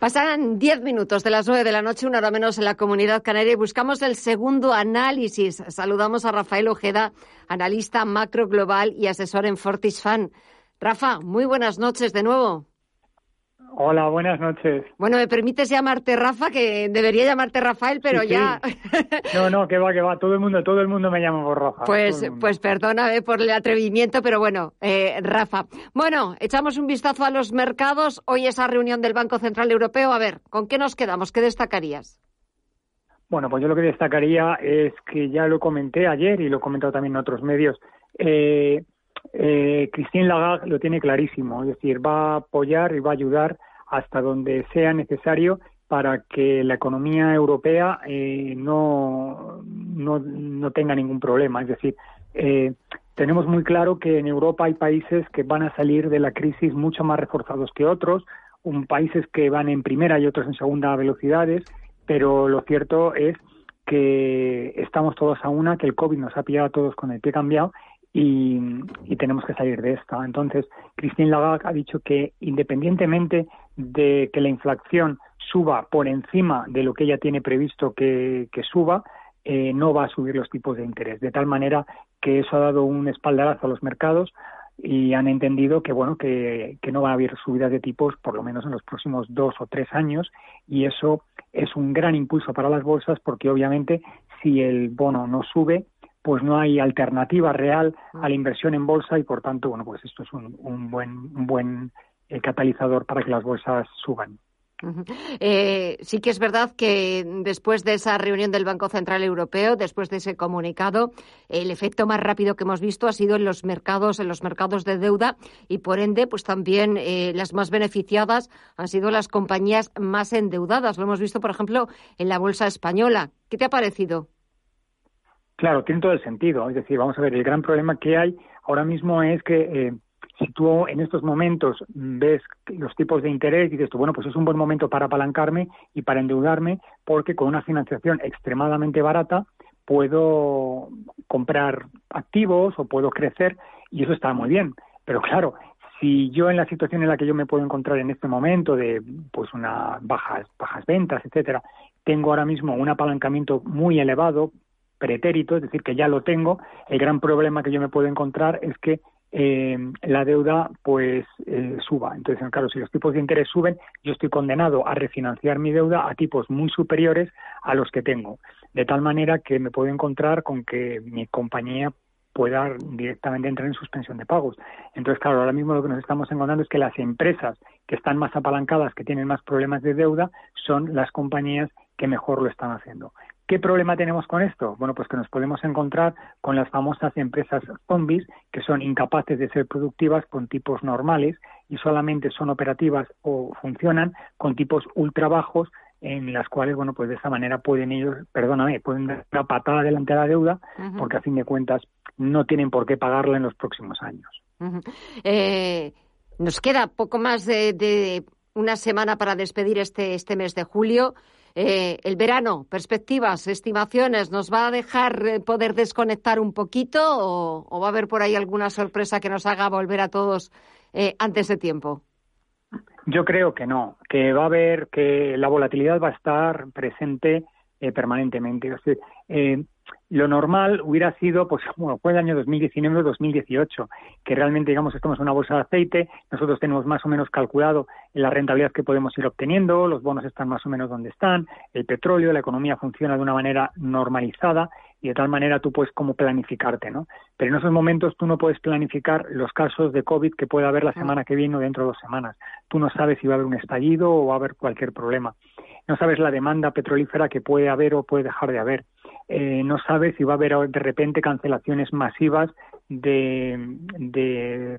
Pasan diez minutos de las nueve de la noche, una hora menos en la comunidad canaria, y buscamos el segundo análisis. Saludamos a Rafael Ojeda, analista macro global y asesor en Fortisfan. Rafa, muy buenas noches de nuevo. Hola, buenas noches. Bueno, ¿me permites llamarte Rafa? Que debería llamarte Rafael, pero ya... No, no, que va, que va. Todo el mundo, todo el mundo me llama por Rafa. Pues, pues perdóname por el atrevimiento, pero bueno, eh, Rafa. Bueno, echamos un vistazo a los mercados. Hoy esa reunión del Banco Central Europeo. A ver, ¿con qué nos quedamos? ¿Qué destacarías? Bueno, pues yo lo que destacaría es que ya lo comenté ayer y lo he comentado también en otros medios. Eh, eh, Christine Lagarde lo tiene clarísimo, es decir, va a apoyar y va a ayudar hasta donde sea necesario para que la economía europea eh, no, no, tenga ningún problema. Es decir, eh, tenemos muy claro que en Europa hay países que van a salir de la crisis mucho más reforzados que otros, un, países que van en primera y otros en segunda velocidades, pero lo cierto es que estamos todos a una, que el COVID nos ha pillado a todos con el pie cambiado y, tenemos que salir de esta. Entonces, Christine Lagarde ha dicho que independientemente de que la inflación suba por encima de lo que ella tiene previsto que, suba, eh, no va a subir los tipos de interés. De tal manera que eso ha dado un espaldarazo a los mercados y han entendido que bueno que, que no va a haber subidas de tipos por lo menos en los próximos dos o tres años y eso es un gran impulso para las bolsas porque obviamente si el bono no sube pues no hay alternativa real a la inversión en bolsa y por tanto, bueno, pues esto es un, buen, un buen eh, catalizador para que las bolsas suban. Eh, sí que es verdad que después de esa reunión del Banco Central Europeo, después de ese comunicado, el efecto más rápido que hemos visto ha sido en los mercados, en los mercados de deuda y por ende, pues también eh, las más beneficiadas han sido las compañías más endeudadas. Lo hemos visto, por ejemplo, en la bolsa española. ¿Qué te ha parecido? Claro, tiene todo el sentido. Es decir, vamos a ver, el gran problema que hay ahora mismo es que eh, si tú en estos momentos ves los tipos de interés y dices tú, bueno, pues es un buen momento para apalancarme y para endeudarme porque con una financiación extremadamente barata puedo comprar activos o puedo crecer y eso está muy bien. Pero claro, si yo en la situación en la que yo me puedo encontrar en este momento de pues unas bajas bajas ventas, etcétera, tengo ahora mismo un apalancamiento muy elevado pretérito, es decir, que ya lo tengo. El gran problema que yo me puedo encontrar es que eh, la deuda pues eh, suba. Entonces, claro, si los tipos de interés suben, yo estoy condenado a refinanciar mi deuda a tipos muy superiores a los que tengo. De tal manera que me puedo encontrar con que mi compañía pueda directamente entrar en suspensión de pagos. Entonces, claro, ahora mismo lo que nos estamos encontrando es que las empresas que están más apalancadas, que tienen más problemas de deuda, son las compañías que mejor lo están haciendo. ¿Qué problema tenemos con esto? Bueno, pues que nos podemos encontrar con las famosas empresas zombies que son incapaces de ser productivas con tipos normales y solamente son operativas o funcionan con tipos ultra bajos en las cuales, bueno, pues de esa manera pueden ellos, perdóname, pueden dar una patada delante de la deuda porque a fin de cuentas no tienen por qué pagarla en los próximos años. Eh, nos queda poco más de, de, una semana para despedir este, este mes de julio. Eh, el verano, perspectivas, estimaciones, ¿nos va a dejar eh, poder desconectar un poquito o, va a haber por ahí alguna sorpresa que nos haga volver a todos eh, antes de tiempo? Yo creo que no, que va a haber, que la volatilidad va a estar presente permanentemente. Lo normal hubiera sido, pues, bueno, fue el año 2019-2018, que realmente, digamos, estamos en una bolsa de aceite, nosotros tenemos más o menos calculado la rentabilidad que podemos ir obteniendo, los bonos están más o menos donde están, el petróleo, la economía funciona de una manera normalizada y de tal manera tú puedes como planificarte, ¿no? Pero en esos momentos tú no puedes planificar los casos de COVID que pueda haber la semana que viene o dentro de dos semanas. Tú no sabes si va a haber un estallido o va a haber cualquier problema. No sabes la demanda petrolífera que puede haber o puede dejar de haber. Eh, no sabes si va a haber de repente cancelaciones masivas de, de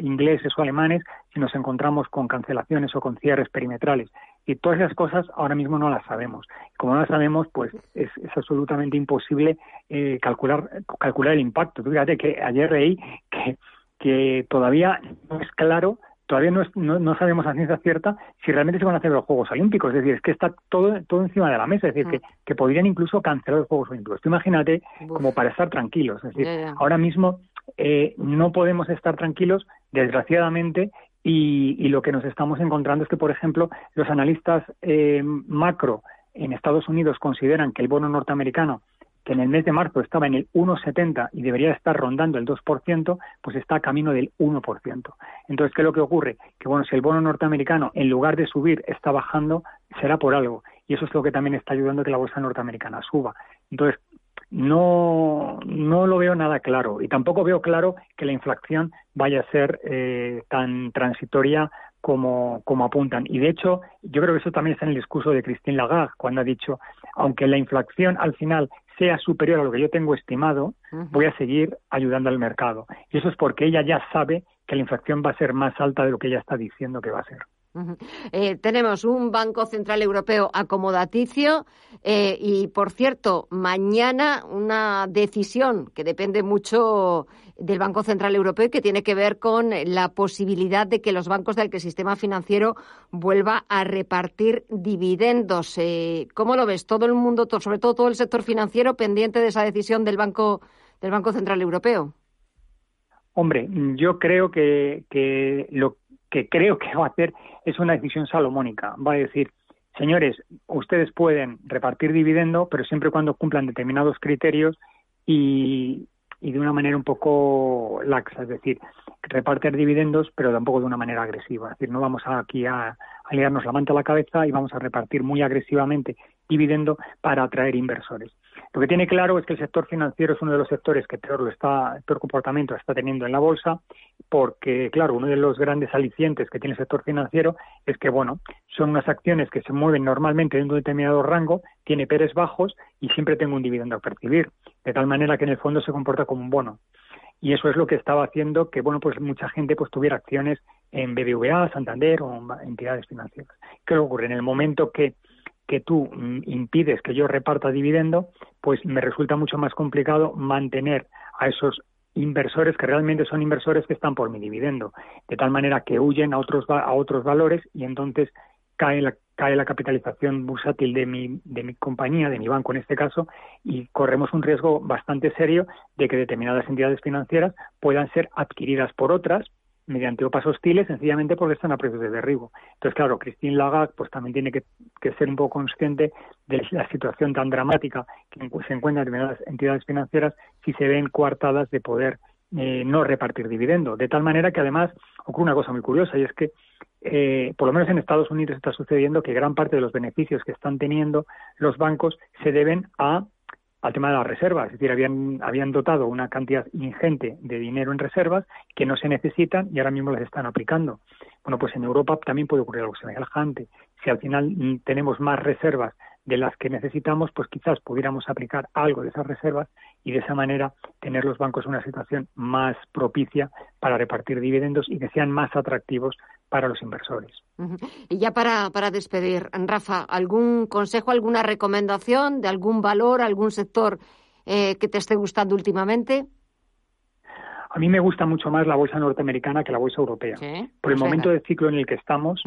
ingleses o alemanes si nos encontramos con cancelaciones o con cierres perimetrales. Y todas esas cosas ahora mismo no las sabemos. Como no las sabemos, pues es, absolutamente imposible eh, calcular, calcular el impacto. fíjate que ayer leí que, que todavía no es claro todavía no, no, sabemos a ciencia cierta si realmente se van a hacer los Juegos Olímpicos. Es decir, es que está todo, todo encima de la mesa. Es decir, que, que podrían incluso cancelar los Juegos Olímpicos. Tú imagínate como para estar tranquilos. Es decir, ahora mismo eh, no podemos estar tranquilos, desgraciadamente, Y, lo que nos estamos encontrando es que, por ejemplo, los analistas eh, macro en Estados Unidos consideran que el bono norteamericano que en el mes de marzo estaba en el 1,70 y debería estar rondando el 2%, pues está a camino del 1%. Entonces, ¿qué es lo que ocurre? Que bueno, si el bono norteamericano en lugar de subir está bajando, será por algo. Y eso es lo que también está ayudando a que la bolsa norteamericana suba. Entonces, no, no lo veo nada claro y tampoco veo claro que la inflación vaya a ser eh, tan transitoria como, como apuntan. Y de hecho, yo creo que eso también está en el discurso de Christine Lagarde, cuando ha dicho, aunque la inflación al final sea superior a lo que yo tengo estimado, voy a seguir ayudando al mercado. Y eso es porque ella ya sabe que la inflación va a ser más alta de lo que ella está diciendo que va a ser. Eh, tenemos un Banco Central Europeo acomodaticio eh, y, por cierto, mañana una decisión que depende mucho del Banco Central Europeo y que tiene que ver con la posibilidad de que los bancos del sistema financiero vuelva a repartir dividendos. Eh, ¿Cómo lo ves? Todo el mundo, sobre todo todo el sector financiero, pendiente de esa decisión del Banco del Banco Central Europeo. Hombre, yo creo que, que lo que creo que va a hacer es una decisión salomónica. Va a decir, señores, ustedes pueden repartir dividendo, pero siempre cuando cumplan determinados criterios y, y de una manera un poco laxa, es decir, repartir dividendos, pero tampoco de una manera agresiva. Es decir, no vamos aquí a, a liarnos la manta a la cabeza y vamos a repartir muy agresivamente dividendo para atraer inversores. Lo que tiene claro es que el sector financiero es uno de los sectores que peor, lo está, peor comportamiento está teniendo en la bolsa, porque, claro, uno de los grandes alicientes que tiene el sector financiero es que, bueno, son unas acciones que se mueven normalmente en un determinado rango, tiene peres bajos y siempre tengo un dividendo a percibir, de tal manera que en el fondo se comporta como un bono. Y eso es lo que estaba haciendo que, bueno, pues mucha gente pues tuviera acciones en BBVA, Santander o entidades financieras. ¿Qué ocurre? En el momento que que tú mm, impides que yo reparta dividendo, pues me resulta mucho más complicado mantener a esos inversores que realmente son inversores que están por mi dividendo, de tal manera que huyen a otros a otros valores y entonces cae la cae la capitalización bursátil de mi de mi compañía, de mi banco en este caso, y corremos un riesgo bastante serio de que determinadas entidades financieras puedan ser adquiridas por otras mediante OPAs hostiles sencillamente porque están a precios de derribo. Entonces, claro, Christine Lagarde pues también tiene que, ser un poco consciente de la situación tan dramática que se encuentran determinadas entidades financieras si se ven coartadas de poder eh, no repartir dividendo. De tal manera que además ocurre una cosa muy curiosa y es que eh, por lo menos en Estados Unidos está sucediendo que gran parte de los beneficios que están teniendo los bancos se deben a al tema de las reservas, es decir, habían, habían dotado una cantidad ingente de dinero en reservas que no se necesitan y ahora mismo las están aplicando. Bueno, pues en Europa también puede ocurrir algo semejante. Si al final mm, tenemos más reservas de las que necesitamos, pues quizás pudiéramos aplicar algo de esas reservas y de esa manera tener los bancos en una situación más propicia para repartir dividendos y que sean más atractivos para los inversores. Y ya para, para despedir, Rafa, ¿algún consejo, alguna recomendación de algún valor, algún sector eh, que te esté gustando últimamente? A mí me gusta mucho más la bolsa norteamericana que la bolsa europea. Por el momento del ciclo en el que estamos,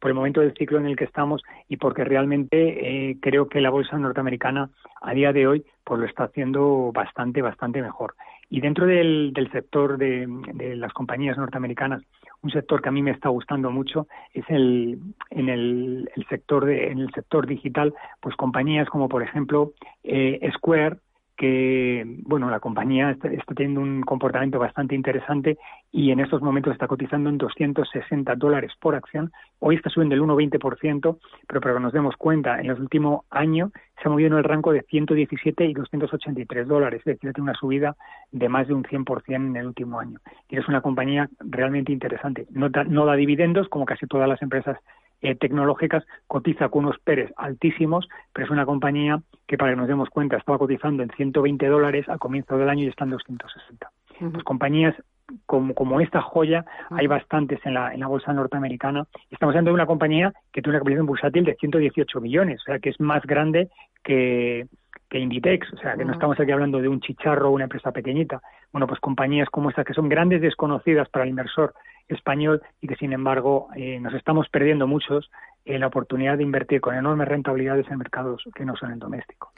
por el momento del ciclo en el que estamos y porque realmente eh, creo que la bolsa norteamericana a día de hoy pues lo está haciendo bastante, bastante mejor. Y dentro del, del sector de, de, las compañías norteamericanas, un sector que a mí me está gustando mucho es el en el, el sector de, en el sector digital, pues compañías como por ejemplo eh, Square, que bueno la compañía está, teniendo un comportamiento bastante interesante y en estos momentos está cotizando en 260 dólares por acción. Hoy está subiendo el 1,20%, pero para que nos demos cuenta, en el último año se ha movido en el rango de 117 y 283 dólares, es decir, tiene una subida de más de un 100% en el último año. Y es una compañía realmente interesante. No no da dividendos como casi todas las empresas eh, tecnológicas cotiza con unos PERES altísimos, pero es una compañía que, para que nos demos cuenta, estaba cotizando en 120 dólares al comienzo del año y está en 260. Pues compañías como, como, esta joya hay bastantes en la, en la bolsa norteamericana. Estamos hablando de una compañía que tiene una capitalización bursátil de 118 millones, o sea, que es más grande que, que Inditex, o sea, que no estamos aquí hablando de un chicharro o una empresa pequeñita. Bueno, pues compañías como estas que son grandes desconocidas para el inversor español y que sin embargo eh, nos estamos perdiendo muchos en la oportunidad de invertir con enormes rentabilidades en mercados que no son el doméstico.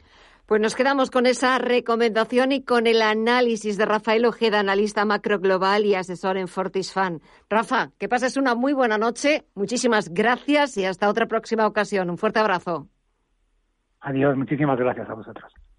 Pues nos quedamos con esa recomendación y con el análisis de Rafael Ojeda, analista macro global y asesor en Fortisfan. Rafa, que pases una muy buena noche. Muchísimas gracias y hasta otra próxima ocasión. Un fuerte abrazo. Adiós, muchísimas gracias a vosotros.